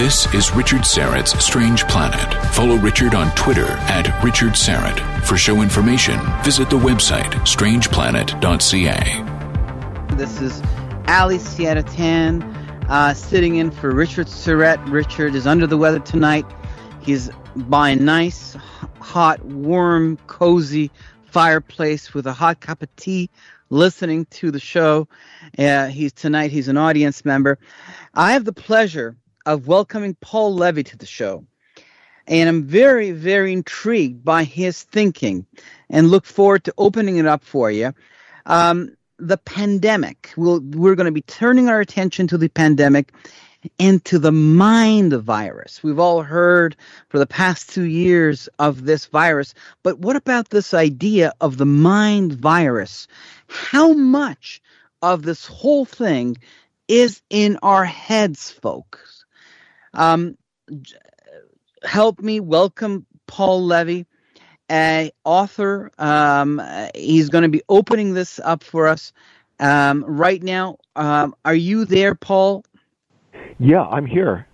This is Richard Syrett's Strange Planet. Follow Richard on Twitter at Richard Syrett. For show information, visit the website strangeplanet.ca. This is Ali Siadatan uh, sitting in for Richard Syrett. Richard is under the weather tonight. He's by a nice, hot, warm, cozy fireplace with a hot cup of tea listening to the show. Uh, he's tonight. He's an audience member. I have the pleasure of welcoming Paul Levy to the show. And I'm very, very intrigued by his thinking and look forward to opening it up for you. Um, the pandemic. We'll, we're going to be turning our attention to the pandemic and to the mind virus. We've all heard for the past two years of this virus, but what about this idea of the mind virus? How much of this whole thing is in our heads, folks? Um, help me welcome Paul Levy, a author. Um, he's going to be opening this up for us um, right now. Um, are you there, Paul? Yeah, I'm here.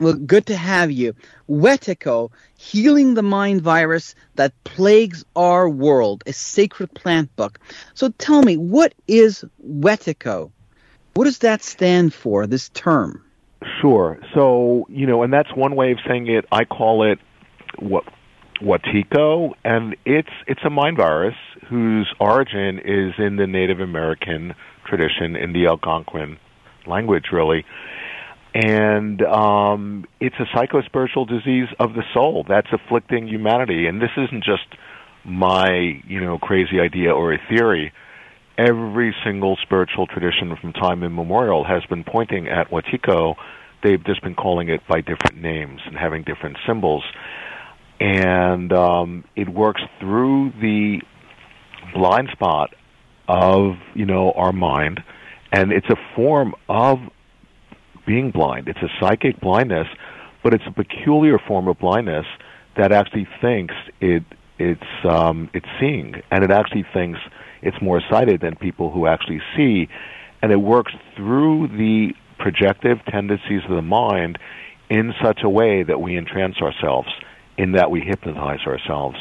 Well, good to have you. Wetiko, Healing the Mind Virus That Plagues Our World, a sacred plant book. So tell me, what is Wetiko? What does that stand for, this term? Sure. So, you know, and that's one way of saying it. I call it what Wetiko, and it's it's a mind virus whose origin is in the Native American tradition in the Algonquin language, really. And um, it's a psychospiritual disease of the soul that's afflicting humanity. And this isn't just my, you know, crazy idea or a theory every single spiritual tradition from time immemorial has been pointing at Wetiko. They've just been calling it by different names and having different symbols. And um, it works through the blind spot of, you know, our mind. And it's a form of being blind. It's a psychic blindness, but it's a peculiar form of blindness that actually thinks it it's um, it's seeing, and it actually thinks it's more sighted than people who actually see, and it works through the projective tendencies of the mind in such a way that we entrance ourselves, in that we hypnotize ourselves.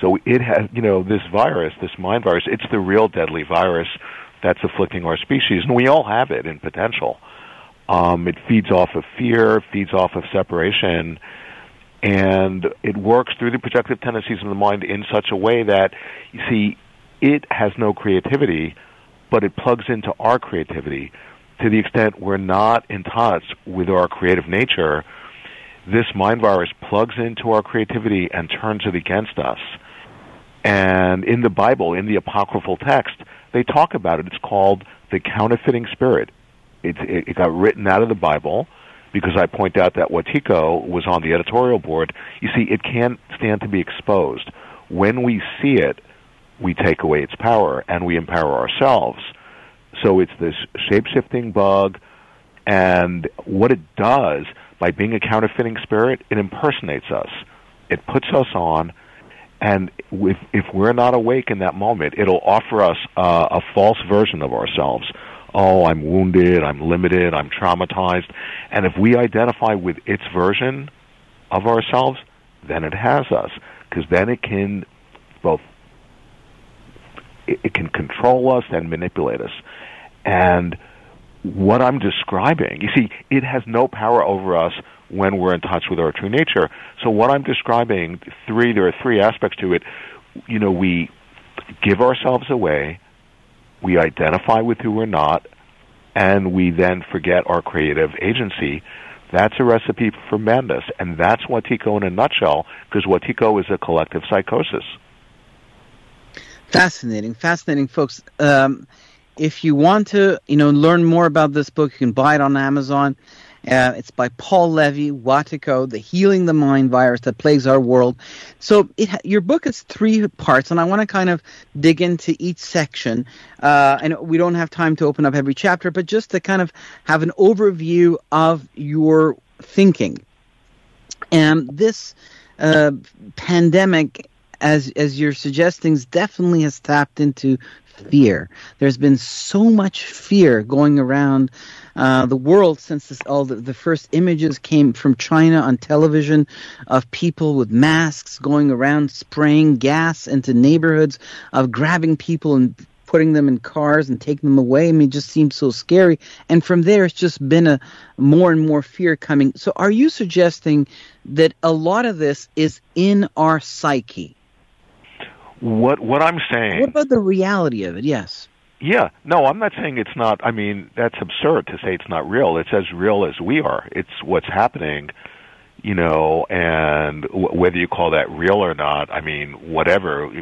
So it has, you know, this virus, this mind virus, it's the real deadly virus that's afflicting our species, and we all have it in potential. Um, it feeds off of fear, feeds off of separation, and it works through the projective tendencies of the mind in such a way that, you see, it has no creativity, but it plugs into our creativity. To the extent we're not in touch with our creative nature, this mind virus plugs into our creativity and turns it against us. And in the Bible, in the apocryphal text, they talk about it. It's called the counterfeiting spirit. It, it, it got written out of the Bible because I point out that Wetiko was on the editorial board. You see, it can't stand to be exposed. When we see it, we take away its power and we empower ourselves. So it's this shape-shifting bug, and what it does by being a counterfeiting spirit, it impersonates us. It puts us on, and if, if we're not awake in that moment, it'll offer us uh, a false version of ourselves. Oh, I'm wounded, I'm limited, I'm traumatized. And if we identify with its version of ourselves, then it has us. Because then it can both it, it can control us and manipulate us. And what I'm describing, you see, it has no power over us when we're in touch with our true nature. So what I'm describing, three, there are three aspects to it. You know, we give ourselves away, we identify with who we're not, and we then forget our creative agency. That's a recipe for madness, and that's Wetiko in a nutshell, because Wetiko is a collective psychosis. Fascinating, fascinating, folks. Um, if you want to, you know, learn more about this book, you can buy it on Amazon. Uh, it's by Paul Levy, Wetiko, The Healing the Mind Virus That Plagues Our World. So it, your book is three parts, and I want to kind of dig into each section. Uh, and we don't have time to open up every chapter, but just to kind of have an overview of your thinking. And this uh, pandemic as as you're suggesting, definitely has tapped into fear. There's been so much fear going around uh, the world since this, all the, the first images came from China on television of people with masks going around spraying gas into neighborhoods, of grabbing people and putting them in cars and taking them away. I mean, it just seems so scary. And from there, it's just been a more and more fear coming. So, are you suggesting that a lot of this is in our psyche? What what I'm saying. What about the reality of it? Yes. Yeah, no, I'm not saying it's not. I mean, that's absurd to say it's not real. It's as real as we are. It's what's happening, you know, and w- whether you call that real or not, I mean, whatever.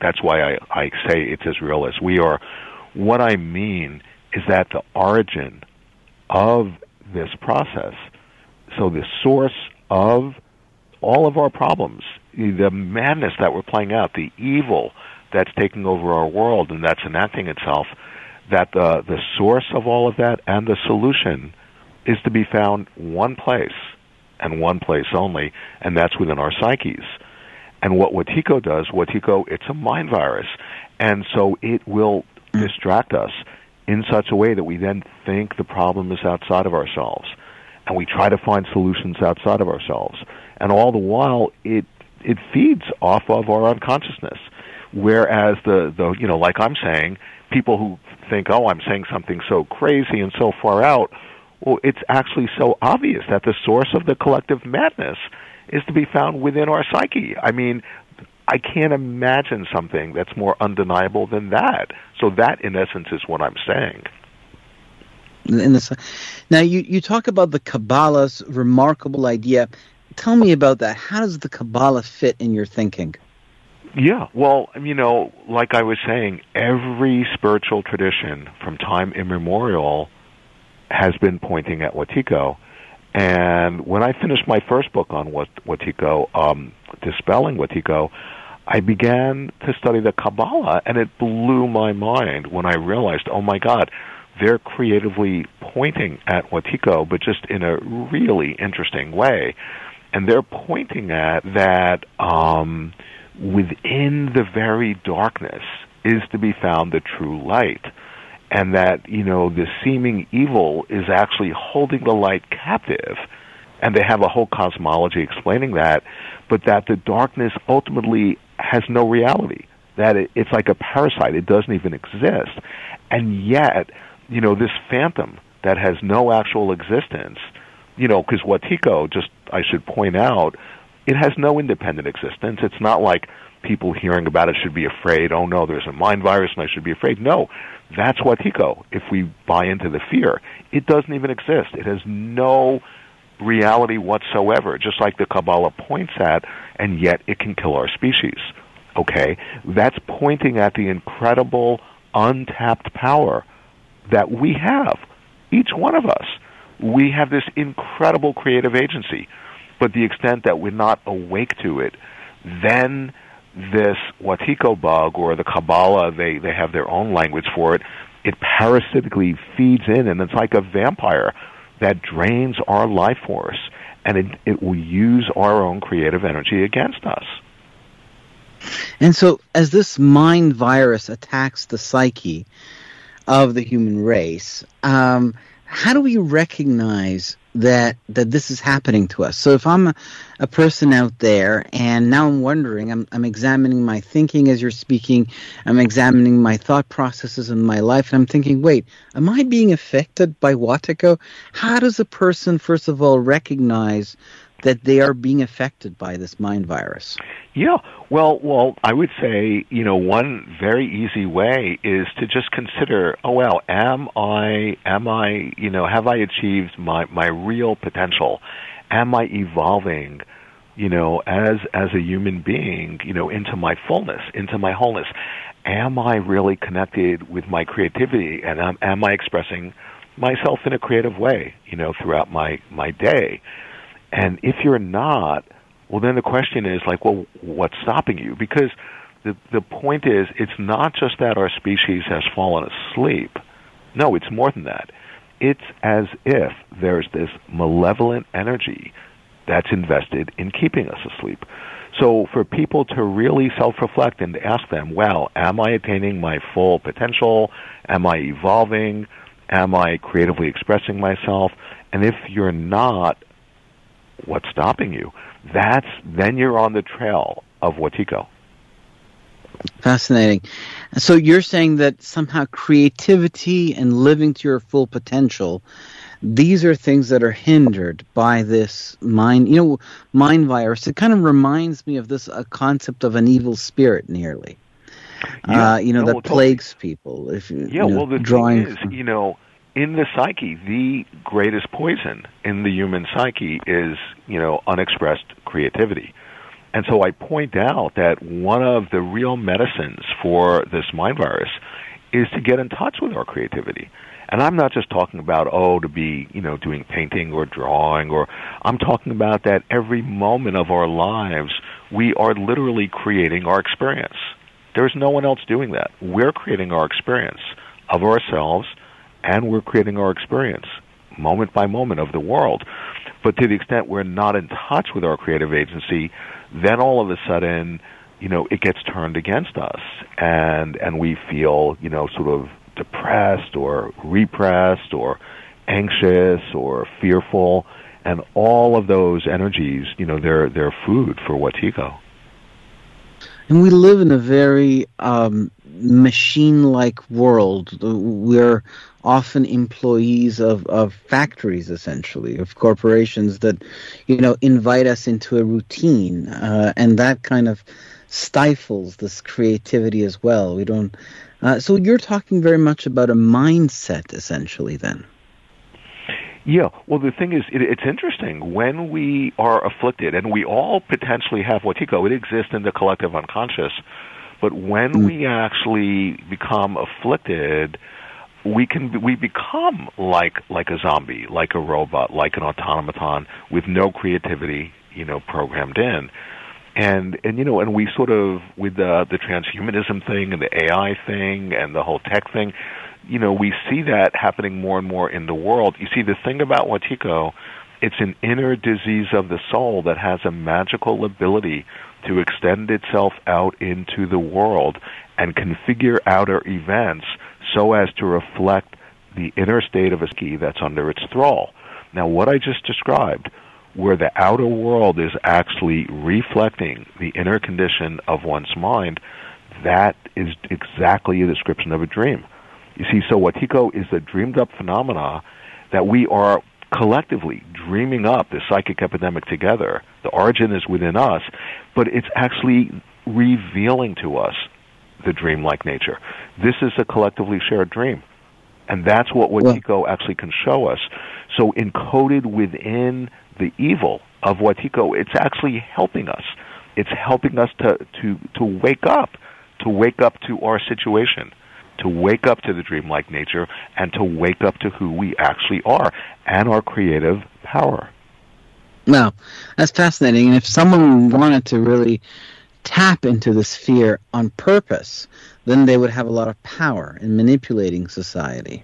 That's why I, I say it's as real as we are. What I mean is that the origin of this process, so the source of all of our problems, the madness that we're playing out, the evil that's taking over our world and that's enacting itself, that the, the source of all of that and the solution is to be found one place and one place only, and that's within our psyches. And what Wetiko does, Wetiko, it's a mind virus. And so it will distract us in such a way that we then think the problem is outside of ourselves. And we try to find solutions outside of ourselves. And all the while, it, it feeds off of our unconsciousness. Whereas the, the, you know, like I'm saying, people who think, oh, I'm saying something so crazy and so far out, well, it's actually so obvious that the source of the collective madness is to be found within our psyche. I mean, I can't imagine something that's more undeniable than that. So that, in essence, is what I'm saying. In the, now, you, you talk about the Kabbalah's remarkable idea. Tell me about that. How does the Kabbalah fit in your thinking? Yeah, well, you know, like I was saying, every spiritual tradition from time immemorial has been pointing at Wetiko. And when I finished my first book on Wetiko, um, Dispelling Wetiko, I began to study the Kabbalah, and it blew my mind when I realized, oh my God, they're creatively pointing at Wetiko, but just in a really interesting way. And they're pointing at that um, within the very darkness is to be found the true light. And that, you know, the seeming evil is actually holding the light captive. And they have a whole cosmology explaining that, but that the darkness ultimately has no reality. That it, it's like a parasite. It doesn't even exist. And yet, you know, this phantom that has no actual existence, you know, because Wetiko, just I should point out, it has no independent existence. It's not like people hearing about it should be afraid, oh no, there's a mind virus and I should be afraid. No, that's what Wetiko. If we buy into the fear, it doesn't even exist. It has no reality whatsoever, just like the Kabbalah points at, and yet it can kill our species. Okay? That's pointing at the incredible untapped power that we have, each one of us. We have this incredible creative agency but the extent that we're not awake to it, then this Wetiko bug or the Kabbalah, they, they have their own language for it, it parasitically feeds in and it's like a vampire that drains our life force and it, it will use our own creative energy against us. And so, as this mind virus attacks the psyche of the human race, um, how do we recognize that that this is happening to us. So if I'm a, a, person out there and now I'm wondering, I'm I'm examining my thinking as you're speaking, I'm examining my thought processes in my life, and I'm thinking, wait, am I being affected by Wetiko? How does a person first of all recognize that they are being affected by this mind virus? Yeah, well, well, I would say you know one very easy way is to just consider, oh well, am I, am I, you know, have I achieved my my real potential? Am I evolving? You know, as as a human being, you know, into my fullness, into my wholeness. Am I really connected with my creativity, and am, am I expressing myself in a creative way? You know, throughout my my day and if you're not, well, then the question is like, well, what's stopping you? Because the the point is, it's not just that our species has fallen asleep. No, it's more than that. It's as if there's this malevolent energy that's invested in keeping us asleep. So for people to really self-reflect and ask them, well, am I attaining my full potential? Am I evolving? Am I creatively expressing myself? And if you're not, what's stopping you? That's then you're on the trail of Wetiko. Fascinating. So you're saying that somehow creativity and living to your full potential, these are things that are hindered by this mind, you know, mind virus. It kind of reminds me of this a concept of an evil spirit, nearly. Yeah, uh, you know, no, that well, plagues totally. people. If yeah, you know, well, the drawing thing is, you know, in the psyche, the greatest poison in the human psyche is, you know, unexpressed creativity. And so I point out that one of the real medicines for this mind virus is to get in touch with our creativity. And I'm not just talking about, oh, to be, you know, doing painting or drawing or I'm talking about that every moment of our lives we are literally creating our experience. There's no one else doing that. We're creating our experience of ourselves and we're creating our experience moment by moment of the world. But to the extent we're not in touch with our creative agency, then all of a sudden, you know, it gets turned against us, and and we feel, you know, sort of depressed or repressed or anxious or fearful, and all of those energies, you know, they're they're food for Wetiko. And we live in a very um, machine-like world. We're often employees of, of factories, essentially, of corporations that, you know, invite us into a routine, uh, and that kind of stifles this creativity as well. We don't. Uh, so you're talking very much about a mindset, essentially, then. Yeah, well, the thing is, it, it's interesting. When we are afflicted, and we all potentially have Wetiko, it exists in the collective unconscious, but when mm. we actually become afflicted, we can we become like like a zombie, like a robot, like an automaton with no creativity, you know, programmed in. And and you know, and we sort of with the the transhumanism thing and the AI thing and the whole tech thing, you know, we see that happening more and more in the world. You see, the thing about Wetiko, it's an inner disease of the soul that has a magical ability to extend itself out into the world and configure outer events so as to reflect the inner state of a psyche that's under its thrall. Now, what I just described, where the outer world is actually reflecting the inner condition of one's mind, that is exactly a description of a dream. You see, so Wetiko is a dreamed up phenomena that we are collectively dreaming up the psychic epidemic together. The origin is within us, but it's actually revealing to us the dreamlike nature. This is a collectively shared dream. And that's what Wetiko well, actually can show us. So encoded within the evil of Wetiko, it's actually helping us. It's helping us to, to, to wake up, to wake up to our situation, to wake up to the dreamlike nature, and to wake up to who we actually are and our creative power. Well, that's fascinating. And if someone wanted to really tap into this fear on purpose, then they would have a lot of power in manipulating society.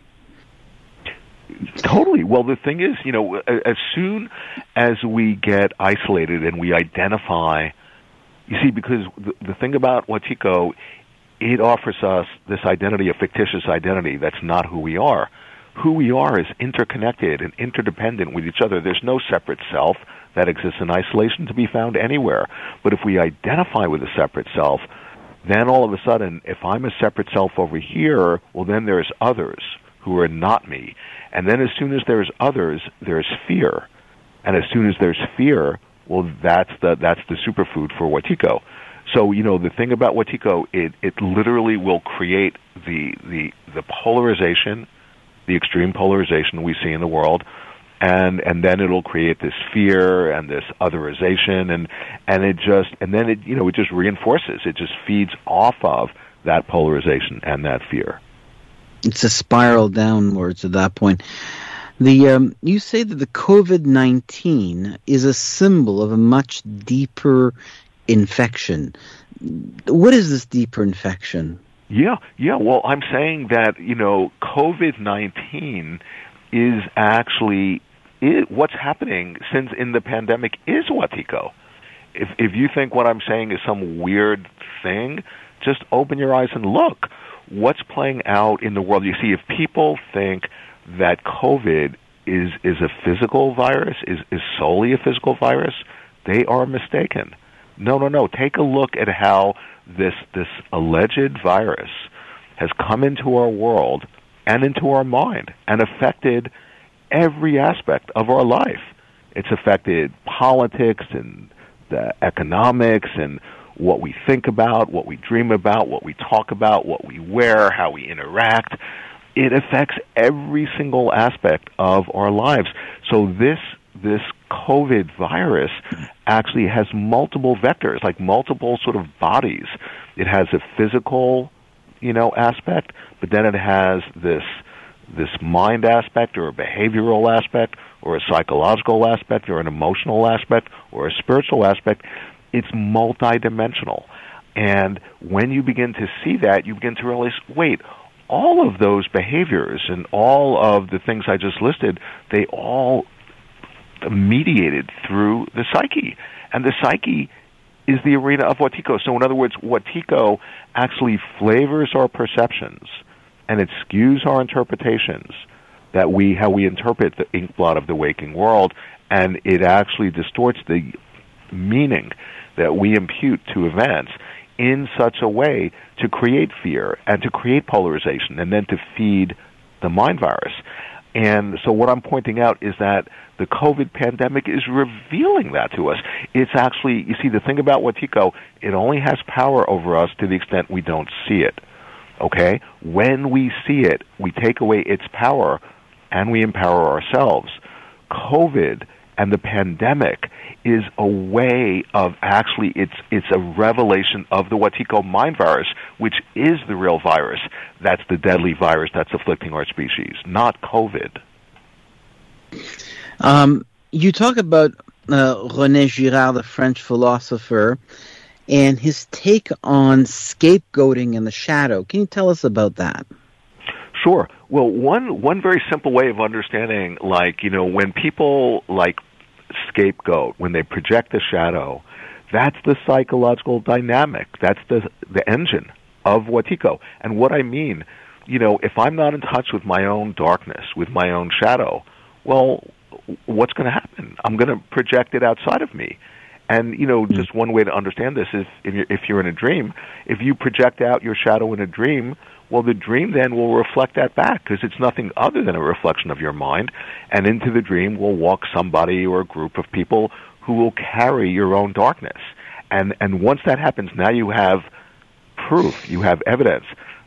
Totally. Well, the thing is, you know, as soon as we get isolated and we identify, you see, because the, the thing about Wetiko, it offers us this identity, a fictitious identity that's not who we are. Who we are is interconnected and interdependent with each other. There's no separate self that exists in isolation to be found anywhere. But if we identify with a separate self, then all of a sudden, if I'm a separate self over here, well, then there's others who are not me. And then as soon as there's others, there's fear. And as soon as there's fear, well, that's the, that's the superfood for Wetiko. So, you know, the thing about Wetiko, it, it literally will create the, the, the polarization, the extreme polarization we see in the world, and and then it'll create this fear and this otherization. And and it just and then it you know it just reinforces. It just feeds off of that polarization and that fear. It's a spiral downwards at that point. The um, you say that the covid-19 is a symbol of a much deeper infection. What is this deeper infection? Yeah yeah. Well i'm saying that you know covid-19 is actually is, what's happening since in the pandemic is Wetiko. if if you think what I'm saying is some weird thing, just open your eyes and look. What's playing out in the world? You see, if people think that COVID is is a physical virus, is is solely a physical virus, they are mistaken. No, no, no. Take a look at how this this alleged virus has come into our world and into our mind and affected every aspect of our life. It's affected politics and the economics and what we think about, what we dream about, what we talk about, what we wear, how we interact. It affects every single aspect of our lives. So this this COVID virus actually has multiple vectors, like multiple sort of bodies. It has a physical, you know, aspect, but then it has this this mind aspect or a behavioral aspect or a psychological aspect or an emotional aspect or a spiritual aspect. It's multidimensional. And when you begin to see that, you begin to realize, wait, all of those behaviors and all of the things I just listed, they all mediated through the psyche. And the psyche is the arena of Wetiko. So in other words, Wetiko actually flavors our perceptions and it skews our interpretations that we how we interpret the ink blot of the waking world and it actually distorts the meaning that we impute to events in such a way to create fear and to create polarization and then to feed the mind virus. And so what I'm pointing out is that the COVID pandemic is revealing that to us. It's actually, you see, the thing about Wetiko, it only has power over us to the extent we don't see it. Okay? When we see it, we take away its power and we empower ourselves. COVID and the pandemic is a way of actually it's it's a revelation of the Wetiko mind virus, which is the real virus. That's the deadly virus that's afflicting our species, not COVID. Um, you talk about uh, René Girard, the French philosopher, and his take on scapegoating in the shadow. Can you tell us about that? Sure. Well, one one very simple way of understanding, like you know, when people like scapegoat, when they project the shadow, that's the psychological dynamic. That's the the engine of Wetiko. And what I mean, you know, if I'm not in touch with my own darkness, with my own shadow, well, what's going to happen? I'm going to project it outside of me. And you know, hmm. just one way to understand this is if you're, if you're in a dream, if you project out your shadow in a dream, well, the dream then will reflect that back because it's nothing other than a reflection of your mind. And into the dream will walk somebody or a group of people who will carry your own darkness. And and once that happens, now you have proof, you have evidence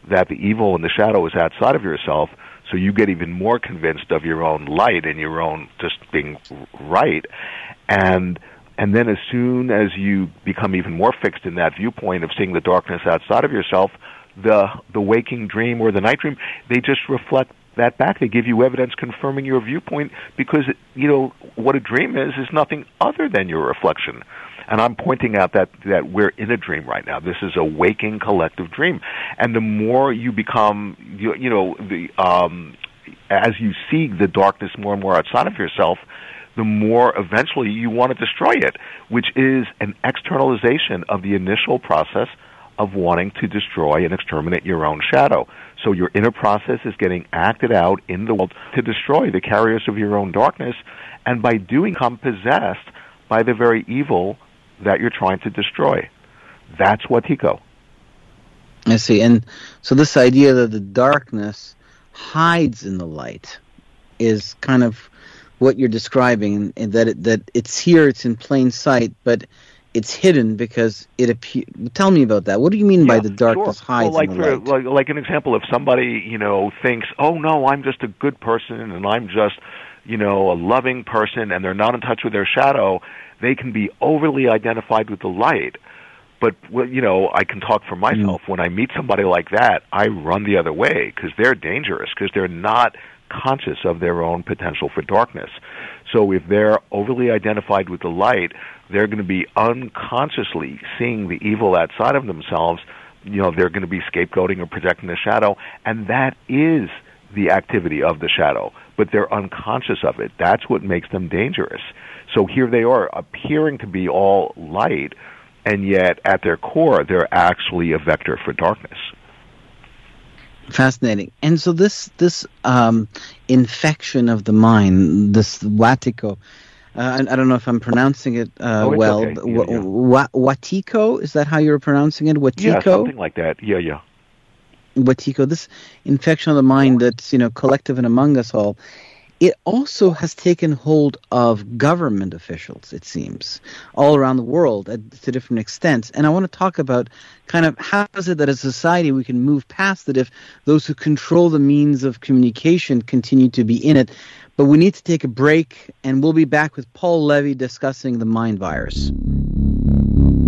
that the evil and the shadow is outside of yourself so you get even more convinced of your own light and your own just being right. And and then as soon as you become even more fixed in that viewpoint of seeing the darkness outside of yourself, the the waking dream or the night dream, they just reflect that back. They give you evidence confirming your viewpoint because you know what a dream is is nothing other than your reflection. And I'm pointing out that, that we're in a dream right now. This is a waking collective dream. And the more you become, you, you know, the, um, as you see the darkness more and more outside of yourself, the more eventually you want to destroy it, which is an externalization of the initial process of wanting to destroy and exterminate your own shadow. So your inner process is getting acted out in the world to destroy the carriers of your own darkness, and by doing, come possessed by the very evil that you're trying to destroy. That's Wetiko. I see. And so this idea that the darkness hides in the light is kind of what you're describing, and that it, that it's here, it's in plain sight, but it's hidden because it appears. Tell me about that. What do you mean yeah, by the darkness sure. hides well, like in the light? like, like an example, if somebody you know thinks, "Oh no, I'm just a good person, and I'm just you know a loving person," and they're not in touch with their shadow, they can be overly identified with the light. But you know, I can talk for myself. Mm. When I meet somebody like that, I run the other way because they're dangerous because they're not conscious of their own potential for darkness. So if they're overly identified with the light, they're going to be unconsciously seeing the evil outside of themselves. You know, they're going to be scapegoating or projecting the shadow, and that is the activity of the shadow, but they're unconscious of it. That's what makes them dangerous. So here they are appearing to be all light, and yet at their core, they're actually a vector for darkness. Fascinating. And so this this um, infection of the mind, this Watiko, uh, I, I, don't know if I'm pronouncing it uh, oh, well. Okay. Yeah, yeah. Watico, is that how you're pronouncing it? Watiko? Yeah, something like that. Yeah, yeah. Watiko, this infection of the mind that's you know collective and among us all, it also has taken hold of government officials, it seems, all around the world at, to different extents. And I want to talk about kind of how is it that as a society we can move past it if those who control the means of communication continue to be in it. But we need to take a break, and we'll be back with Paul Levy discussing the mind virus.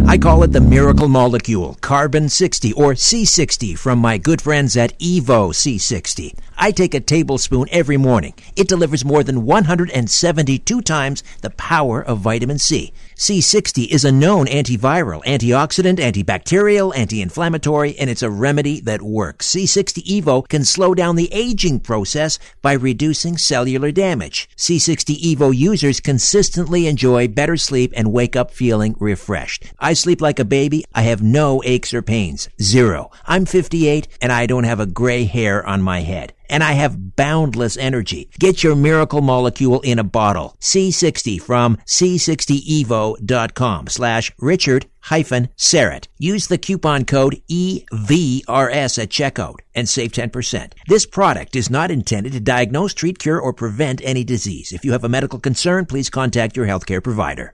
I call it the miracle molecule, carbon 60 or C60 from my good friends at Evo C60. I take a tablespoon every morning. It delivers more than 172 times the power of vitamin C. C60 is a known antiviral, antioxidant, antibacterial, anti-inflammatory, and it's a remedy that works. C60 Evo can slow down the aging process by reducing cellular damage. C60 Evo users consistently enjoy better sleep and wake up feeling refreshed. I sleep like a baby. I have no aches or pains. Zero. I'm 58 and I don't have a gray hair on my head and I have boundless energy. Get your miracle molecule in a bottle. C60 from c60evo.com slash Richard hyphen Syrett. Use the coupon code EVRS at checkout and save 10%. This product is not intended to diagnose, treat, cure, or prevent any disease. If you have a medical concern, please contact your healthcare provider.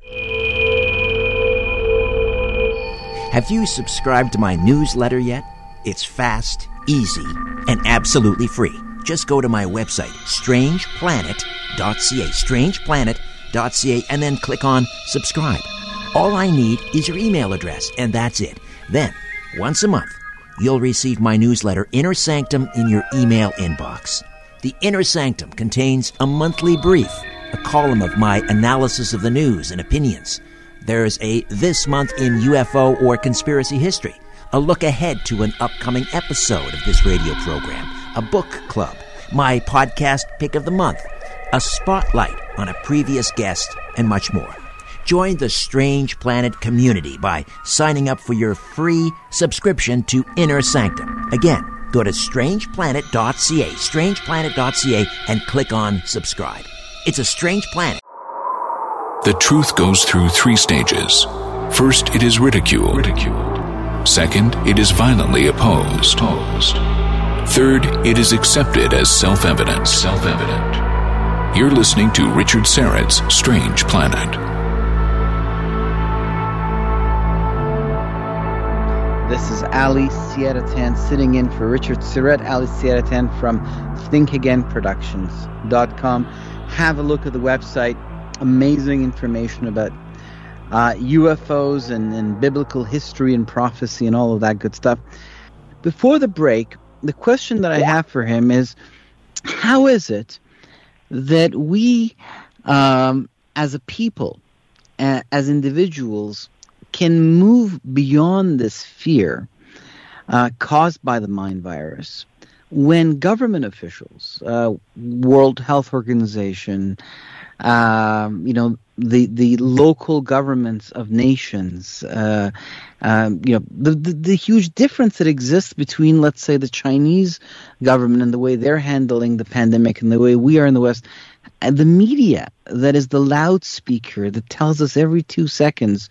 Have you subscribed to my newsletter yet? It's fast, easy, and absolutely free just go to my website, strangeplanet.ca, strangeplanet.ca, and then click on subscribe. All I need is your email address, and that's it. Then, once a month, you'll receive my newsletter, Inner Sanctum, in your email inbox. The Inner Sanctum contains a monthly brief, a column of my analysis of the news and opinions. There's a This Month in UFO or Conspiracy History, a look ahead to an upcoming episode of this radio program a book club, my podcast pick of the month, a spotlight on a previous guest, and much more. Join the Strange Planet community by signing up for your free subscription to Inner Sanctum. Again, go to strangeplanet.ca, strangeplanet.ca, and click on subscribe. It's a strange planet. The truth goes through three stages. First, it is ridiculed. ridiculed. Second, it is violently opposed. opposed. Third, it is accepted as self evident. Self evident. You're listening to Richard Syrett's Strange Planet. This is Ali Tan sitting in for Richard Syrett. Ali Tan from ThinkAgainProductions.com. Have a look at the website. Amazing information about uh, UFOs and, and biblical history and prophecy and all of that good stuff. Before the break, the question that I have for him is how is it that we, um, as a people, uh, as individuals, can move beyond this fear uh, caused by the mind virus when government officials, uh, World Health Organization, um, you know, the the local governments of nations, uh, um, you know, the, the, the huge difference that exists between, let's say, the Chinese government and the way they're handling the pandemic and the way we are in the West, and the media that is the loudspeaker that tells us every two seconds.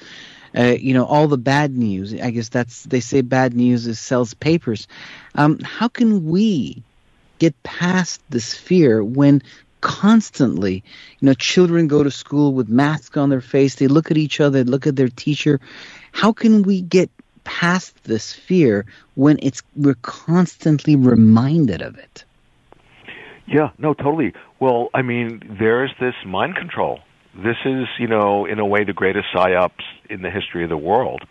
Uh, you know all the bad news. I guess that's they say bad news is sells papers. Um, how can we get past this fear when constantly. You know, children go to school with masks on their face. They look at each other, look at their teacher. How can we get past this fear when it's we're constantly reminded of it? Yeah, no, totally. Well, I mean, there's this mind control. This is, you know, in a way, the greatest psyops in the history of the world,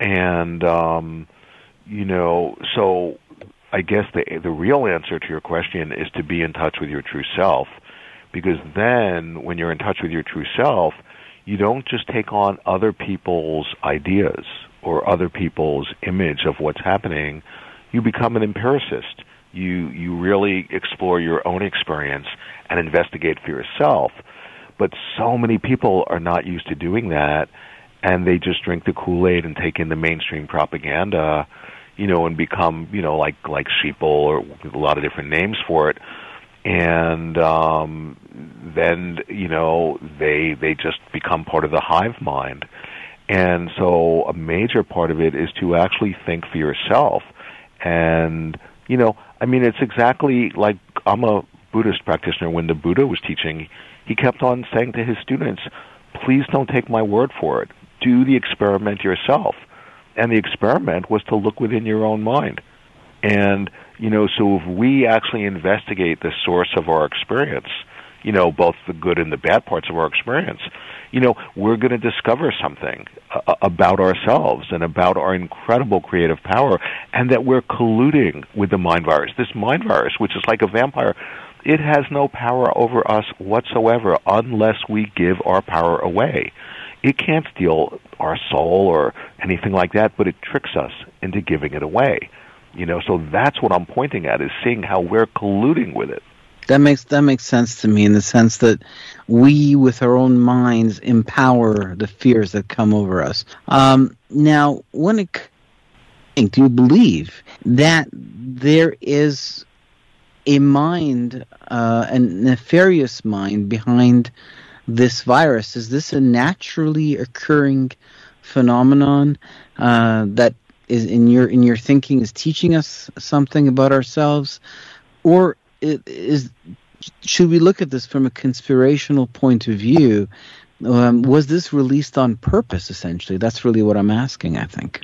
and um, you know, so I guess the the real answer to your question is to be in touch with your true self, because then when you're in touch with your true self, you don't just take on other people's ideas or other people's image of what's happening. You become an empiricist. you you really explore your own experience and investigate for yourself. But so many people are not used to doing that, and they just drink the Kool Aid and take in the mainstream propaganda, you know, and become you know like like sheeple or a lot of different names for it. And um, then you know they they just become part of the hive mind. And so a major part of it is to actually think for yourself. And, you know, I mean, it's exactly like I'm a Buddhist practitioner. When the Buddha was teaching, he kept on saying to his students, please don't take my word for it. Do the experiment yourself. And the experiment was to look within your own mind. And, you know, so if we actually investigate the source of our experience, you know, both the good and the bad parts of our experience, you know, we're going to discover something uh, about ourselves and about our incredible creative power and that we're colluding with the mind virus. This mind virus, which is like a vampire, it has no power over us whatsoever unless we give our power away. It can't steal our soul or anything like that, but it tricks us into giving it away. You know, so that's what I'm pointing at is seeing how we're colluding with it. That makes that makes sense to me in the sense that we, with our own minds, empower the fears that come over us. Um, now, when it, do you believe that there is a mind, uh, a nefarious mind behind this virus? Is this a naturally occurring phenomenon uh, that is in your in your thinking is teaching us something about ourselves, or is should we look at this from a conspirational point of view? Um, was this released on purpose? Essentially, that's really what I'm asking. I think.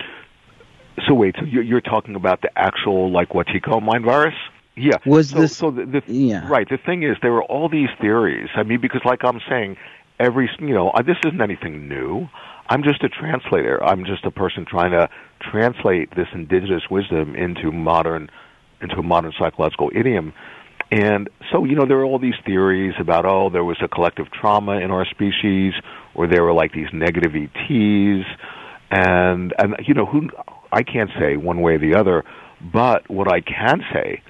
So wait, so you're, talking about the actual like Wetiko mind virus? Yeah. Was so, this? So the, the yeah. Right. The thing is, there were all these theories. I mean, because like I'm saying, every you know, this isn't anything new. I'm just a translator. I'm just a person trying to translate this indigenous wisdom into modern, into a modern psychological idiom. And so, you know, there are all these theories about, oh, there was a collective trauma in our species, or there were like these negative ETs, and and you know, who I can't say one way or the other, but what I can say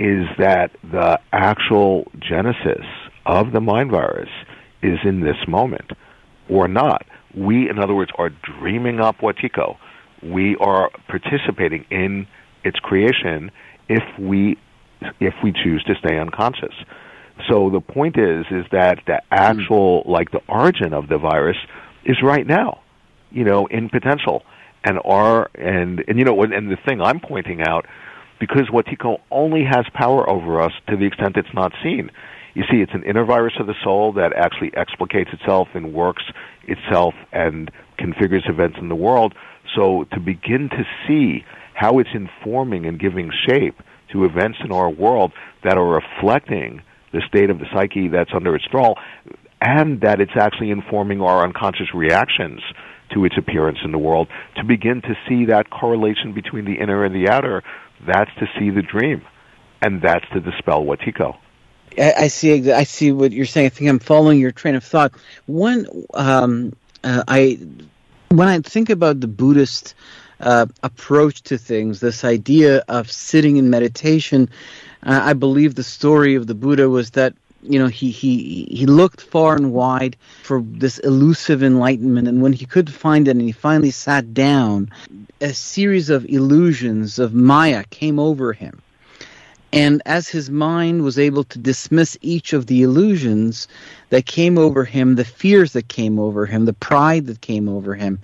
is that the actual genesis of the mind virus is in this moment, or not. We, in other words, are dreaming up Wetiko. We are participating in its creation if we if we choose to stay unconscious. So the point is, is that the actual, mm. like the origin of the virus is right now, you know, in potential. And our, and, and you know, and the thing I'm pointing out, because Wetiko only has power over us to the extent it's not seen. You see, it's an inner virus of the soul that actually explicates itself and works itself and configures events in the world. So to begin to see how it's informing and giving shape to events in our world that are reflecting the state of the psyche that's under its thrall, and that it's actually informing our unconscious reactions to its appearance in the world. To begin to see that correlation between the inner and the outer, that's to see the dream, and that's to dispel Wetiko. I, see. I see what you're saying. I think I'm following your train of thought. One, um, uh, I when I think about the Buddhist uh, approach to things, this idea of sitting in meditation. Uh, I believe the story of the Buddha was that you know he he he looked far and wide for this elusive enlightenment and when he could find it and he finally sat down a series of illusions of maya came over him and as his mind was able to dismiss each of the illusions that came over him the fears that came over him the pride that came over him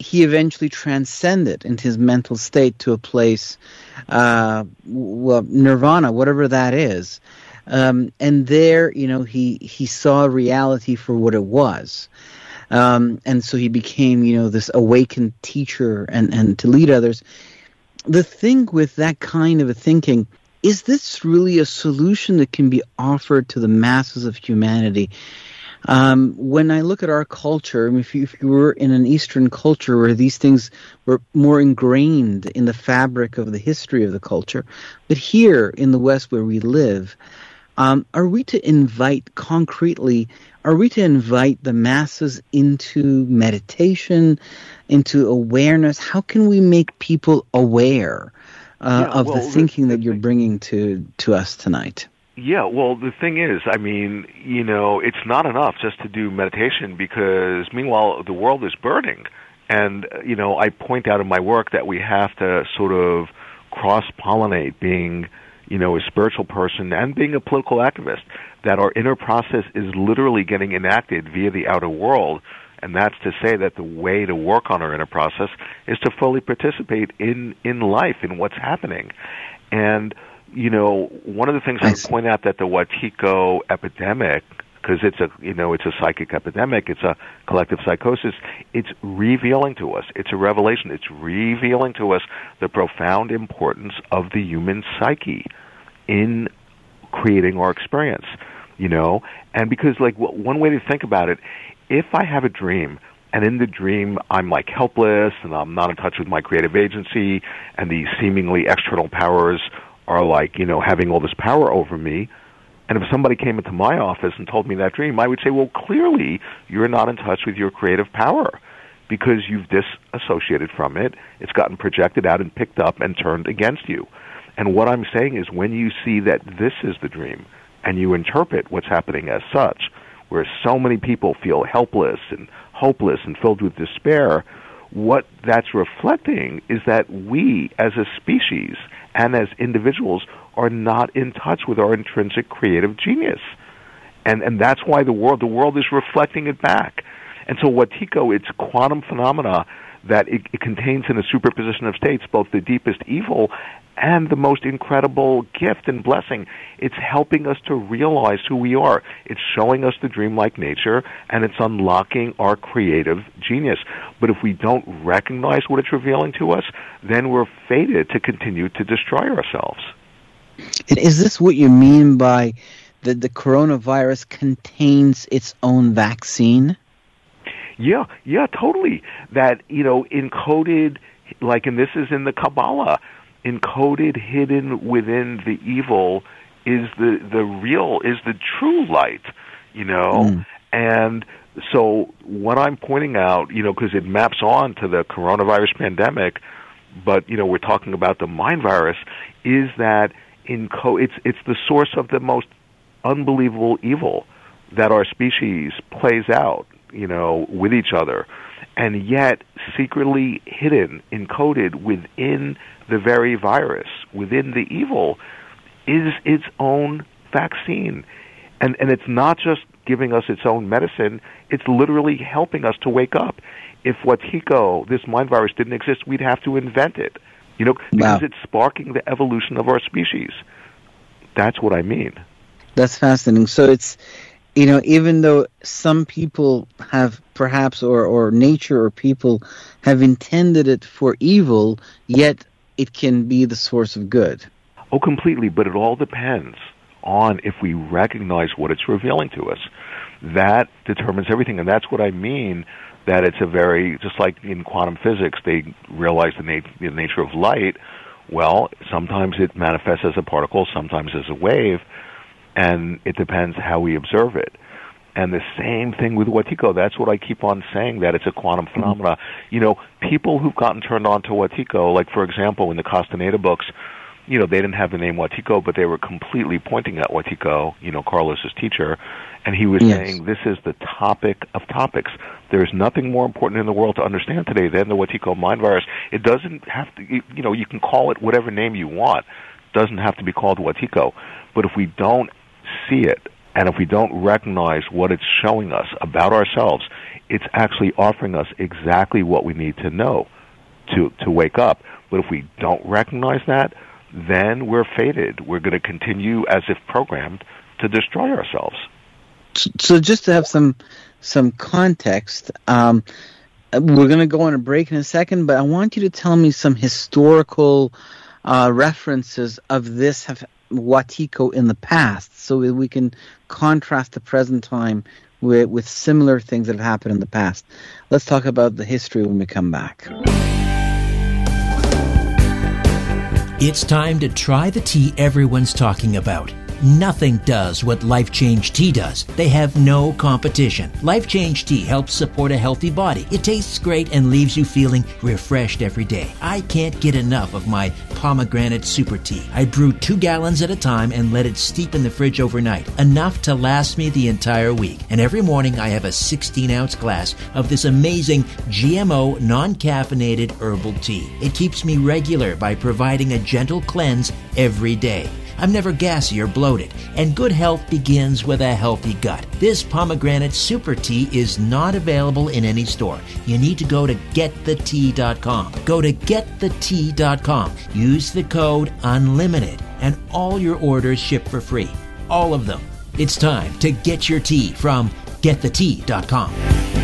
he eventually transcended into his mental state to a place, uh, well, nirvana, whatever that is. Um, and there, you know, he, he saw reality for what it was. Um, and so he became, you know, this awakened teacher and, and to lead others. The thing with that kind of a thinking, is this really a solution that can be offered to the masses of humanity? Um, when I look at our culture, if you, if you were in an Eastern culture where these things were more ingrained in the fabric of the history of the culture, but here in the West where we live, um, are we to invite concretely? Are we to invite the masses into meditation, into awareness? How can we make people aware uh, yeah, of well, the thinking the, that you're bringing to to us tonight. Yeah, well, the thing is, I mean, you know, it's not enough just to do meditation because meanwhile the world is burning. And, you know, I point out in my work that we have to sort of cross pollinate being, you know, a spiritual person and being a political activist, that our inner process is literally getting enacted via the outer world. And that's to say that the way to work on our inner process is to fully participate in, in life, in what's happening. And, you know, one of the things I, I point out that the Wetiko epidemic, because it's a you know it's a psychic epidemic, it's a collective psychosis. It's revealing to us. It's a revelation. It's revealing to us the profound importance of the human psyche in creating our experience. You know, and because like one way to think about it, if I have a dream and in the dream I'm like helpless and I'm not in touch with my creative agency and the seemingly external powers are like, you know, having all this power over me. And if somebody came into my office and told me that dream, I would say, well, clearly you're not in touch with your creative power because you've disassociated from it. It's gotten projected out and picked up and turned against you. And what I'm saying is when you see that this is the dream and you interpret what's happening as such, where so many people feel helpless and hopeless and filled with despair, what that's reflecting is that we as a species and as individuals are not in touch with our intrinsic creative genius. And, and that's why the world, the world is reflecting it back. And so Wetiko, it's quantum phenomena that it, it contains in a superposition of states both the deepest evil and the most incredible gift and blessing. It's helping us to realize who we are. It's showing us the dreamlike nature and it's unlocking our creative genius. But if we don't recognize what it's revealing to us, then we're fated to continue to destroy ourselves. And is this what you mean by that the coronavirus contains its own vaccine? Yeah, yeah, totally. That, you know, encoded like and this is in the Kabbalah encoded, hidden within the evil is the the real is the true light, you know. Mm. And so what I'm pointing out, you know, because it maps on to the coronavirus pandemic, but you know we're talking about the mind virus, is that it's it's the source of the most unbelievable evil that our species plays out, you know, with each other, and yet secretly hidden, encoded within the very virus within the evil is its own vaccine. And, and it's not just giving us its own medicine, it's literally helping us to wake up. If Wetiko, this mind virus, didn't exist, we'd have to invent it. You know, because wow. it's sparking the evolution of our species. That's what I mean. That's fascinating. So it's, you know, even though some people have perhaps, or, or nature or people have intended it for evil, yet it can be the source of good. Oh, completely, but it all depends on if we recognize what it's revealing to us. That determines everything, and that's what I mean that it's a very, just like in quantum physics, they realize the, nat- the nature of light. Well, sometimes it manifests as a particle, sometimes as a wave, and it depends how we observe it. And the same thing with Wetiko. That's what I keep on saying, that it's a quantum phenomena. You know, people who've gotten turned on to Wetiko, like for example in the Castaneda books, you know, they didn't have the name Wetiko, but they were completely pointing at Wetiko, you know, Carlos's teacher, and he was yes. saying this is the topic of topics. There's nothing more important in the world to understand today than the Wetiko mind virus. It doesn't have to, you know, you can call it whatever name you want. It doesn't have to be called Wetiko. But if we don't see it and if we don't recognize what it's showing us about ourselves, it's actually offering us exactly what we need to know to, to wake up. But if we don't recognize that, then we're fated. We're going to continue as if programmed to destroy ourselves. So, just to have some some context, um, we're going to go on a break in a second, but I want you to tell me some historical uh, references of this have Wetiko in the past, so we can contrast the present time with, with similar things that have happened in the past. Let's talk about the history when we come back. It's time to try the tea everyone's talking about. Nothing does what Life Change Tea does. They have no competition. Life Change Tea helps support a healthy body. It tastes great and leaves you feeling refreshed every day. I can't get enough of my pomegranate super tea. I brew two gallons at a time and let it steep in the fridge overnight, enough to last me the entire week. And every morning I have a 16 ounce glass of this amazing GMO non caffeinated herbal tea. It keeps me regular by providing a gentle cleanse every day. I'm never gassy or bloated, and good health begins with a healthy gut. This pomegranate super tea is not available in any store. You need to go to getthetea.com. Go to getthetea.com. Use the code UNLIMITED, and all your orders ship for free. All of them. It's time to get your tea from getthetea.com.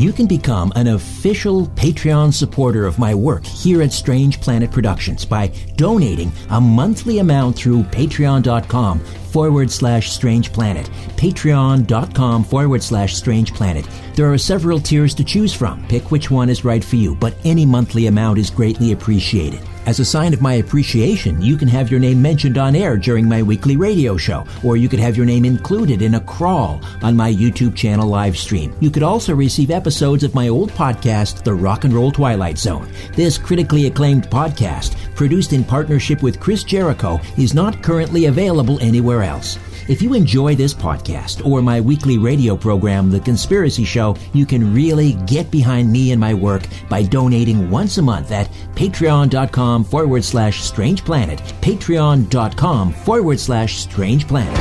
you can become an official Patreon supporter of my work here at Strange Planet Productions by donating a monthly amount through patreon.com forward slash strange planet. Patreon.com forward slash strange planet. There are several tiers to choose from. Pick which one is right for you, but any monthly amount is greatly appreciated. As a sign of my appreciation, you can have your name mentioned on air during my weekly radio show, or you could have your name included in a crawl on my YouTube channel live stream. You could also receive episodes of my old podcast, The Rock and Roll Twilight Zone. This critically acclaimed podcast, produced in partnership with Chris Jericho, is not currently available anywhere else. If you enjoy this podcast or my weekly radio program, The Conspiracy Show, you can really get behind me and my work by donating once a month at patreon.com forward slash strange planet. Patreon.com forward slash strange planet.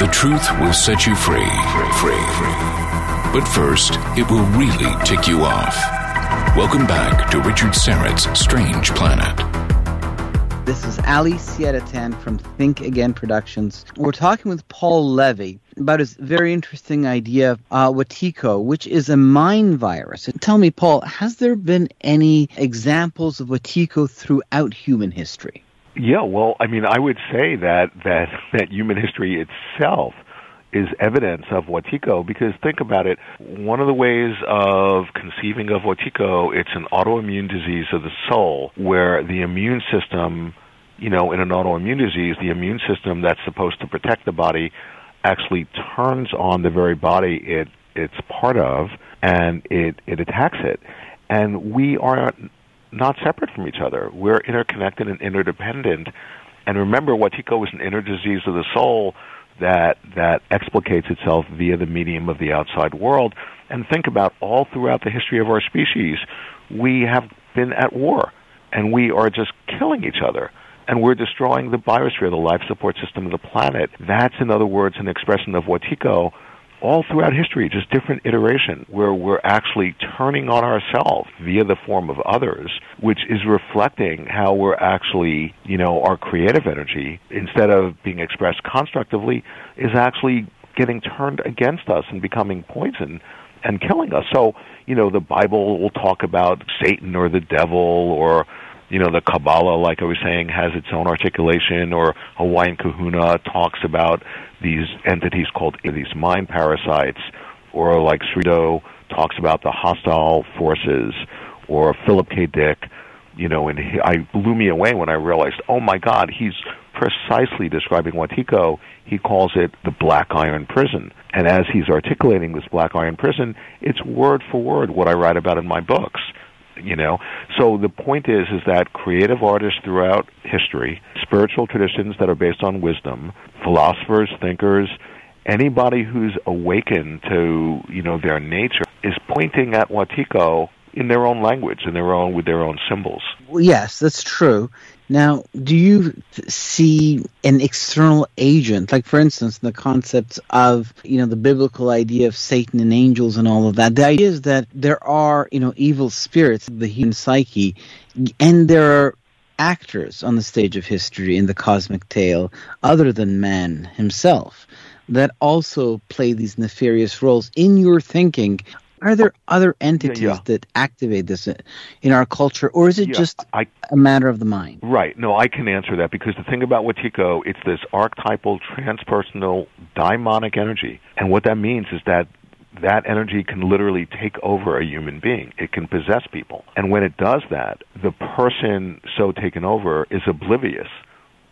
The truth will set you free. Free. free. But first, it will really tick you off. Welcome back to Richard Syrett's Strange Planet. This is Ali Siadatan from Think Again Productions. We're talking with Paul Levy about his very interesting idea, uh, Wetiko, which is a mind virus. And tell me, Paul, has there been any examples of Wetiko throughout human history? Yeah, well, I mean, I would say that that that human history itself is evidence of Wetiko because think about it. One of the ways of conceiving of Wetiko, it's an autoimmune disease of the soul where the immune system, you know, in an autoimmune disease, the immune system that's supposed to protect the body actually turns on the very body it it's part of and it it attacks it. And we are not separate from each other. We're interconnected and interdependent. And remember, Wetiko is an inner disease of the soul that that explicates itself via the medium of the outside world. And think about all throughout the history of our species, we have been at war, and we are just killing each other. And we're destroying the biosphere, the life support system of the planet. That's, in other words, an expression of what Wetiko all throughout history, just different iteration where we're actually turning on ourselves via the form of others, which is reflecting how we're actually, you know, our creative energy, instead of being expressed constructively, is actually getting turned against us and becoming poison and killing us. So, you know, the Bible will talk about Satan or the devil or you know, the Kabbalah, like I was saying, has its own articulation, or Hawaiian Kahuna talks about these entities called these mind parasites, or like Sri Aurobindo talks about the hostile forces, or Philip K. Dick, you know, and he, I blew me away when I realized, oh my God, he's precisely describing Wetiko. He calls it the Black Iron Prison. And as he's articulating this Black Iron Prison, it's word for word what I write about in my books you know? So the point is is that creative artists throughout history spiritual traditions that are based on wisdom philosophers thinkers anybody who's awakened to you know their nature is pointing at Wetiko in their own language in their own with their own symbols. Well, yes that's true now, do you see an external agent, like for instance, the concepts of you know the biblical idea of Satan and angels and all of that? The idea is that there are you know evil spirits, the human psyche, and there are actors on the stage of history in the cosmic tale other than man himself that also play these nefarious roles in your thinking are there other entities yeah, yeah. that activate this in our culture, or is it yeah, just I, a matter of the mind? Right. No, I can answer that because the thing about Wetiko, it's this archetypal, transpersonal, daimonic energy, and what that means is that that energy can literally take over a human being. It can possess people. And when it does that, the person so taken over is oblivious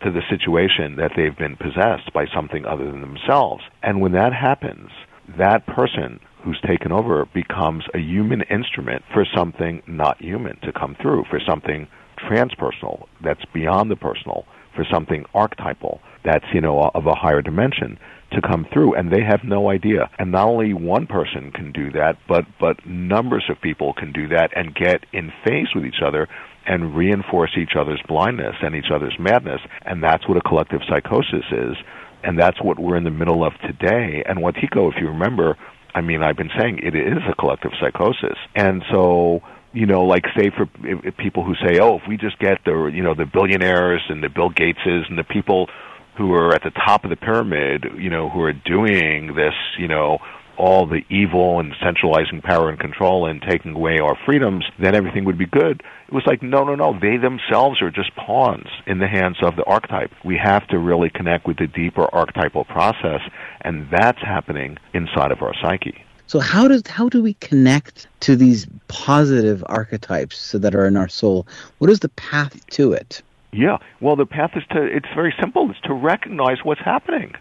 to the situation that they've been possessed by something other than themselves. And when that happens, that person who's taken over becomes a human instrument for something not human to come through, for something transpersonal that's beyond the personal, for something archetypal that's, you know, of a higher dimension to come through and they have no idea. And not only one person can do that, but but numbers of people can do that and get in phase with each other and reinforce each other's blindness and each other's madness. And that's what a collective psychosis is. And that's what we're in the middle of today. And Wetiko, if you remember, I mean, I've been saying it is a collective psychosis. And so, you know, like say for if, if people who say, oh, if we just get the, you know, the billionaires and the Bill Gateses and the people who are at the top of the pyramid, you know, who are doing this, you know, all the evil and centralizing power and control and taking away our freedoms, then everything would be good. It was like, no, no, no. They themselves are just pawns in the hands of the archetype. We have to really connect with the deeper archetypal process, and that's happening inside of our psyche. So how does how do we connect to these positive archetypes that are in our soul? What is the path to it? Yeah. Well, the path is to, it's very simple. It's to recognize what's happening.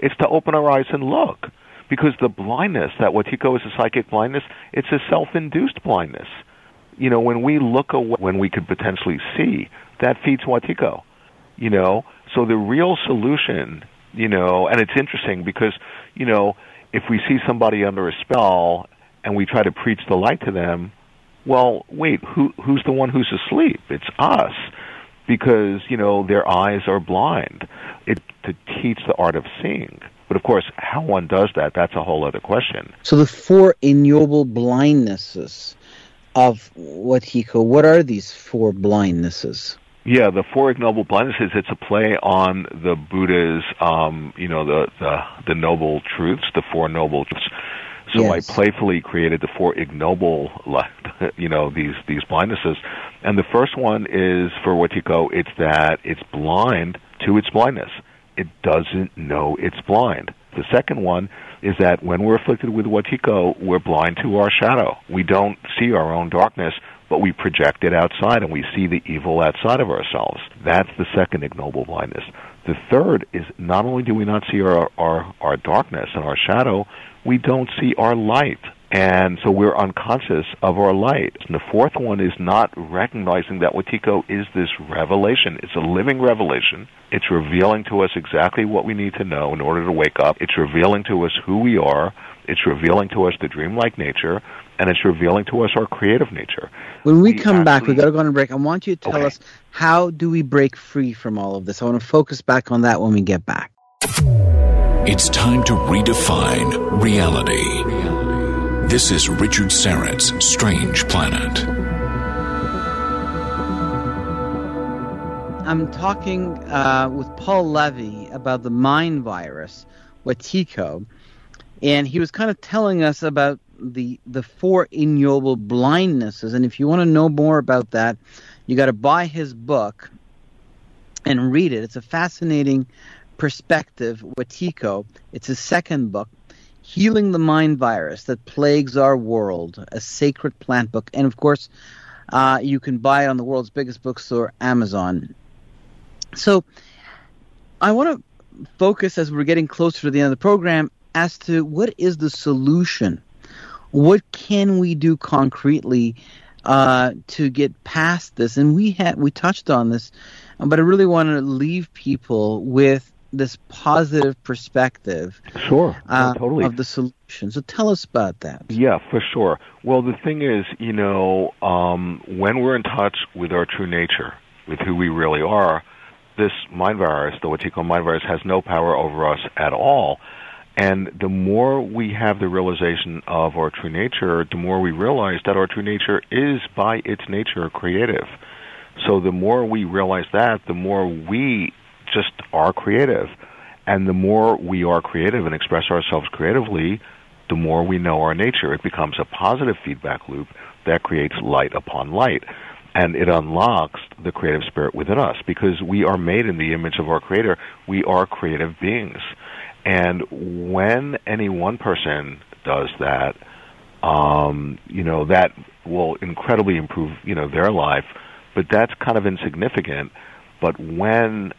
It's to open our eyes and look. Because the blindness, that Wetiko is a psychic blindness, it's a self-induced blindness. You know, when we look away, when we could potentially see, that feeds Wetiko. You know, so the real solution, you know, and it's interesting because, you know, if we see somebody under a spell and we try to preach the light to them, well, wait, who, who's the one who's asleep? It's us because you know their eyes are blind. It to teach the art of seeing. But of course, how one does that, that's a whole other question. So the four ignoble blindnesses of Wetiko, what are these four blindnesses? Yeah, the four ignoble blindnesses. It's a play on the Buddha's, um, you know, the, the the noble truths, the four noble truths. So yes. I playfully created the four ignoble, you know, these these blindnesses. And the first one is for Wetiko. It's that it's blind to its blindness. It doesn't know it's blind. The second one is that when we're afflicted with Wetiko, we're blind to our shadow. We don't see our own darkness, but we project it outside and we see the evil outside of ourselves. That's the second ignoble blindness. The third is not only do we not see our, our, our darkness and our shadow, we don't see our light. And so we're unconscious of our light. And the fourth one is not recognizing that Wetiko is this revelation. It's a living revelation. It's revealing to us exactly what we need to know in order to wake up. It's revealing to us who we are. It's revealing to us the dreamlike nature, and it's revealing to us our creative nature. When we, we come actually, back, we've got to go on a break. I want you to tell okay. us how do we break free from all of this. I want to focus back on that when we get back. It's time to redefine reality. This is Richard Syrett's Strange Planet. I'm talking uh, with Paul Levy about the mind virus, Wetiko, and he was kind of telling us about the the four ignoble blindnesses. And if you want to know more about that, you got to buy his book and read it. It's a fascinating perspective, Wetiko. It's his second book, Healing the Mind Virus That Plagues Our World, a sacred plant book. And of course, uh, you can buy it on the world's biggest bookstore, Amazon. So I want to focus as we're getting closer to the end of the program as to what is the solution? What can we do concretely uh, to get past this? And we had we touched on this, but I really want to leave people with this positive perspective sure. uh, totally. of the solution. So tell us about that. Yeah for sure. Well the thing is you know um, when we're in touch with our true nature with who we really are this mind virus the Wetiko mind virus has no power over us at all. And the more we have the realization of our true nature the more we realize that our true nature is by its nature creative. So the more we realize that the more we just are creative. And the more we are creative and express ourselves creatively, the more we know our nature. It becomes a positive feedback loop that creates light upon light. And it unlocks the creative spirit within us because we are made in the image of our Creator. We are creative beings. And when any one person does that, um, you know, that will incredibly improve, you know, their life. But that's kind of insignificant. But when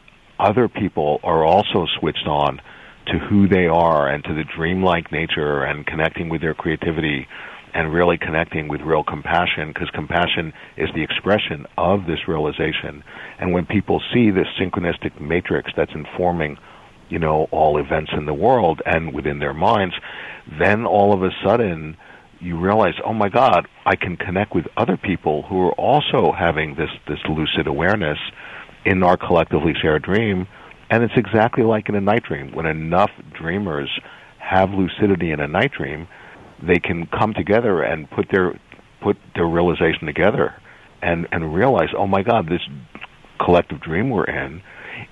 other people are also switched on to who they are and to the dreamlike nature and connecting with their creativity and really connecting with real compassion because compassion is the expression of this realization. And when people see this synchronistic matrix that's informing you know all events in the world and within their minds then all of a sudden you realize oh my god i can connect with other people who are also having this this lucid awareness in our collectively shared dream and it's exactly like in a night dream when enough dreamers have lucidity in a night dream they can come together and put their put their realization together and and realize, oh my God, this collective dream we're in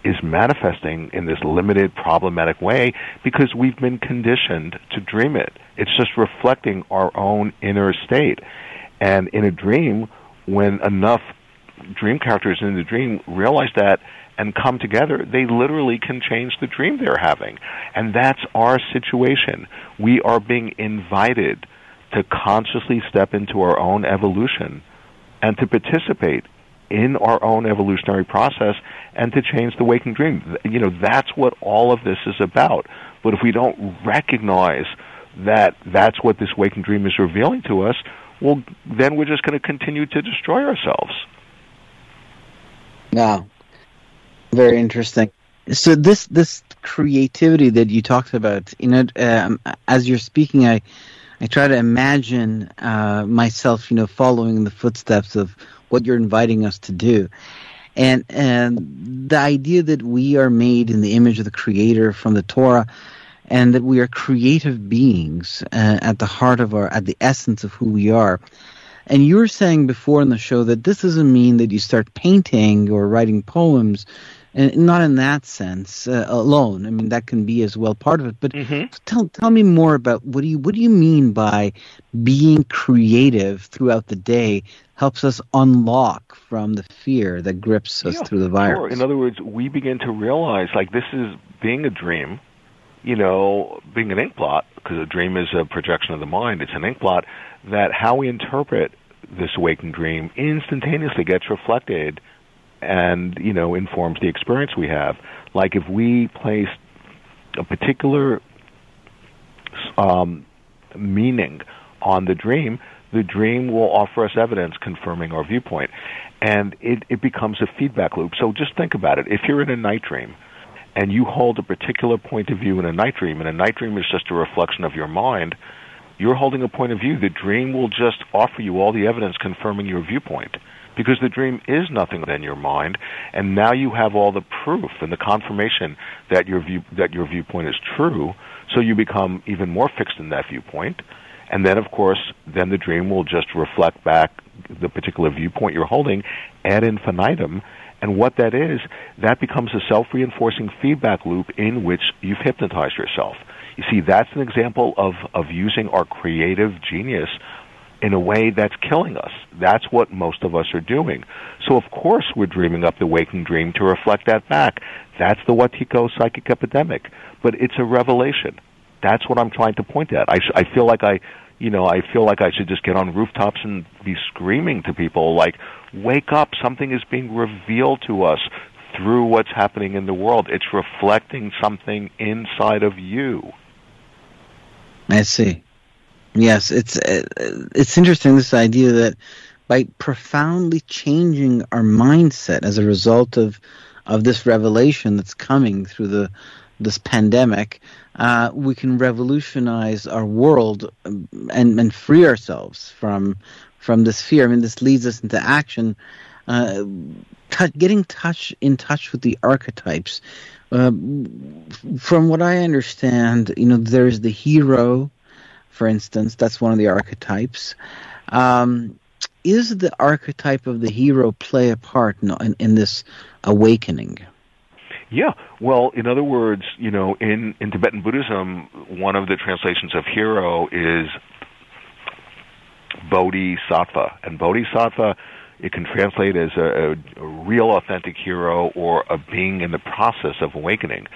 is manifesting in this limited problematic way because we've been conditioned to dream it. It's just reflecting our own inner state. And in a dream, when enough dream characters in the dream realize that and come together, they literally can change the dream they're having. And that's our situation. We are being invited to consciously step into our own evolution and to participate in our own evolutionary process and to change the waking dream. You know, that's what all of this is about. But if we don't recognize that that's what this waking dream is revealing to us, well, then we're just going to continue to destroy ourselves. Yeah, very interesting. So this this creativity that you talked about, you know, um, as you're speaking, I I try to imagine uh, myself, you know, following the footsteps of what you're inviting us to do, and and the idea that we are made in the image of the Creator from the Torah, and that we are creative beings uh, at the heart of our, at the essence of who we are. And you were saying before in the show that this doesn't mean that you start painting or writing poems and not in that sense uh, alone. I mean, that can be as well part of it. But mm-hmm. tell tell me more about what do you what do you mean by being creative throughout the day helps us unlock from the fear that grips us yeah, through the virus. Sure. In other words, we begin to realize like this is being a dream. You know, being an ink blot because a dream is a projection of the mind. It's an ink blot that how we interpret this waking dream instantaneously gets reflected and you know informs the experience we have. Like if we place a particular um, meaning on the dream, the dream will offer us evidence confirming our viewpoint, and it, it becomes a feedback loop. So just think about it: if you're in a night dream and you hold a particular point of view in a night dream, and a night dream is just a reflection of your mind, you're holding a point of view. The dream will just offer you all the evidence confirming your viewpoint because the dream is nothing than your mind, and now you have all the proof and the confirmation that your view that your viewpoint is true. So you become even more fixed in that viewpoint, and then of course, then the dream will just reflect back the particular viewpoint you're holding ad infinitum. And what that is, that becomes a self-reinforcing feedback loop in which you've hypnotized yourself. You see, that's an example of, of using our creative genius in a way that's killing us. That's what most of us are doing. So of course we're dreaming up the waking dream to reflect that back. That's the Wetiko psychic epidemic. But it's a revelation. That's what I'm trying to point at. I, I feel like I, you know, I feel like I should just get on rooftops and be screaming to people like, wake up, something is being revealed to us through what's happening in the world. It's reflecting something inside of you. I see. Yes, it's uh, it's interesting this idea that by profoundly changing our mindset as a result of of this revelation that's coming through the this pandemic, uh, we can revolutionize our world um, and and free ourselves from from this fear. I mean, this leads us into action, uh, t- getting touch in touch with the archetypes. Uh, from what I understand, you know, there's the hero for instance. That's one of the archetypes. Um, is the archetype of the hero play a part in, in, in, this awakening? Yeah, well, in other words, you know, in, in Tibetan Buddhism, one of the translations of hero is bodhisattva, and bodhisattva it can translate as a, a, real authentic hero or a being in the process of awakening.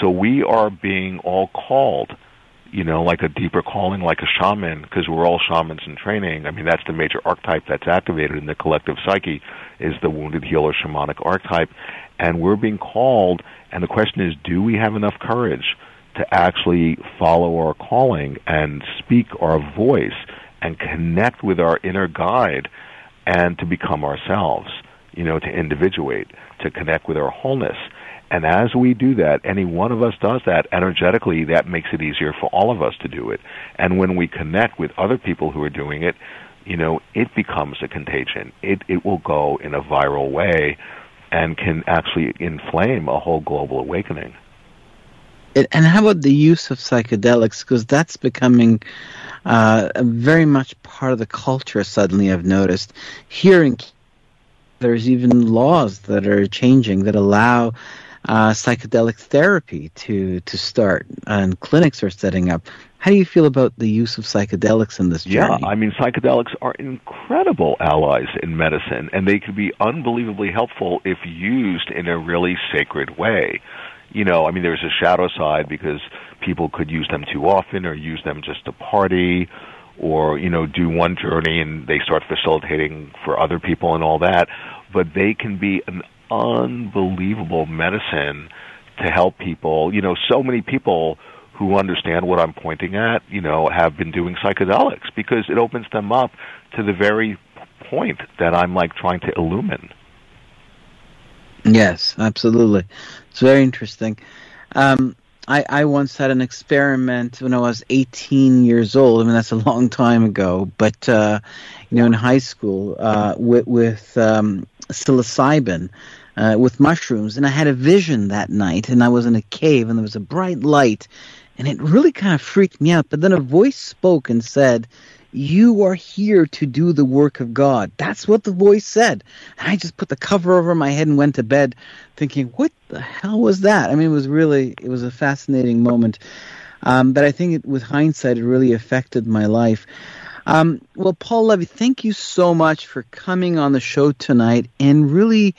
So we are being all called you know, like a deeper calling, like a shaman, because we're all shamans in training. I mean, that's the major archetype that's activated in the collective psyche, is the wounded healer shamanic archetype. And we're being called, and the question is, do we have enough courage to actually follow our calling and speak our voice and connect with our inner guide and to become ourselves, you know, to individuate, to connect with our wholeness? And as we do that, any one of us does that energetically, that makes it easier for all of us to do it. And when we connect with other people who are doing it, you know, it becomes a contagion. It it will go in a viral way and can actually inflame a whole global awakening. And how about the use of psychedelics? Because that's becoming uh, very much part of the culture. Suddenly, I've noticed here in there's even laws that are changing that allow uh, psychedelic therapy to to start, and clinics are setting up. How do you feel about the use of psychedelics in this journey? Yeah, I mean, psychedelics are incredible allies in medicine, and they can be unbelievably helpful if used in a really sacred way. You know, I mean, there's a shadow side because people could use them too often or use them just to party or, you know, do one journey and they start facilitating for other people and all that. But they can be an unbelievable medicine to help people. You know, so many people who understand what I'm pointing at, you know, have been doing psychedelics because it opens them up to the very point that I'm like trying to illumine. Yes, absolutely. It's very interesting. Um, I, I once had an experiment when I was 18 years old. I mean, that's a long time ago, but, uh, you know, in high school, uh, with, with um, psilocybin uh, with mushrooms, and I had a vision that night, and I was in a cave, and there was a bright light, and it really kind of freaked me out. But then a voice spoke and said, "You are here to do the work of God." That's what the voice said, and I just put the cover over my head and went to bed, thinking, "What the hell was that?" I mean, it was really, it was a fascinating moment. Um, but I think it, with hindsight, it really affected my life. Um, well, Paul Levy, thank you so much for coming on the show tonight and really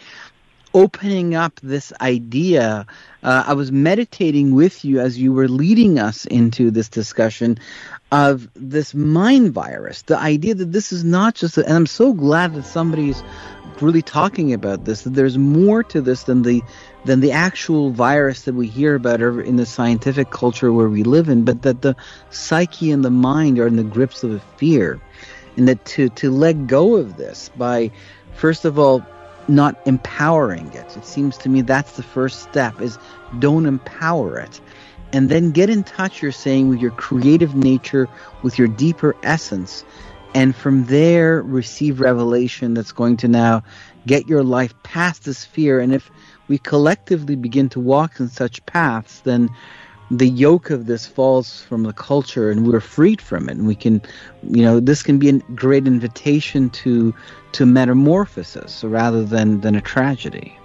opening up this idea. Uh, I was meditating with you as you were leading us into this discussion of this mind virus, the idea that this is not just, a, and I'm so glad that somebody's really talking about this, that there's more to this than the than the actual virus that we hear about in the scientific culture where we live in, but that the psyche and the mind are in the grips of a fear. And that to, to let go of this by, first of all, not empowering it. It seems to me that's the first step is don't empower it. And then get in touch, you're saying, with your creative nature, with your deeper essence. And from there, receive revelation that's going to now get your life past this fear. And if we collectively begin to walk in such paths, then the yoke of this falls from the culture and we're freed from it. And we can you know this can be a great invitation to to metamorphosis rather than than a tragedy.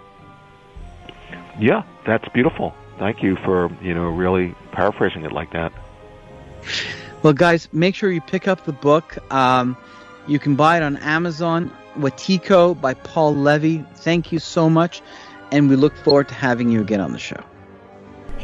Yeah that's beautiful. Thank you for you know really paraphrasing it like that. Well guys make sure you pick up the book. Um, you can buy it on amazon. Wetiko by paul levy. Thank you so much and we look forward to having you again on the show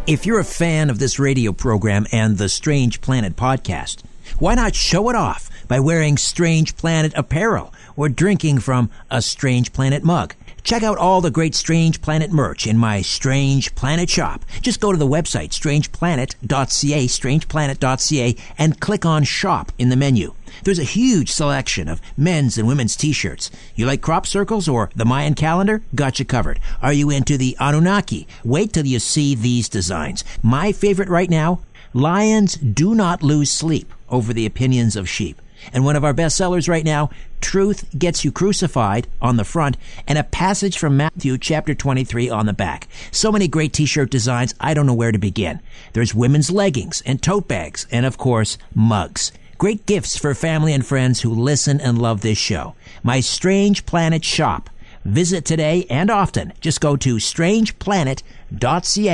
if you're a fan of this radio program and the Strange Planet podcast, why not show it off by wearing Strange Planet apparel or drinking from a Strange Planet mug? Check out all the great Strange Planet merch in my Strange Planet shop. Just go to the website strangeplanet.ca, strangeplanet.ca, and click on shop in the menu. There's a huge selection of men's and women's t-shirts. You like crop circles or the Mayan calendar? Got you covered. Are you into the Anunnaki? Wait till you see these designs. My favorite right now, lions do not lose sleep over the opinions of sheep. And one of our best sellers right now, Truth Gets You Crucified on the front and a passage from Matthew chapter 23 on the back. So many great t-shirt designs, I don't know where to begin. There's women's leggings and tote bags and of course, mugs. Great gifts for family and friends who listen and love this show. My Strange Planet shop. Visit today and often. Just go to strangeplanet.ca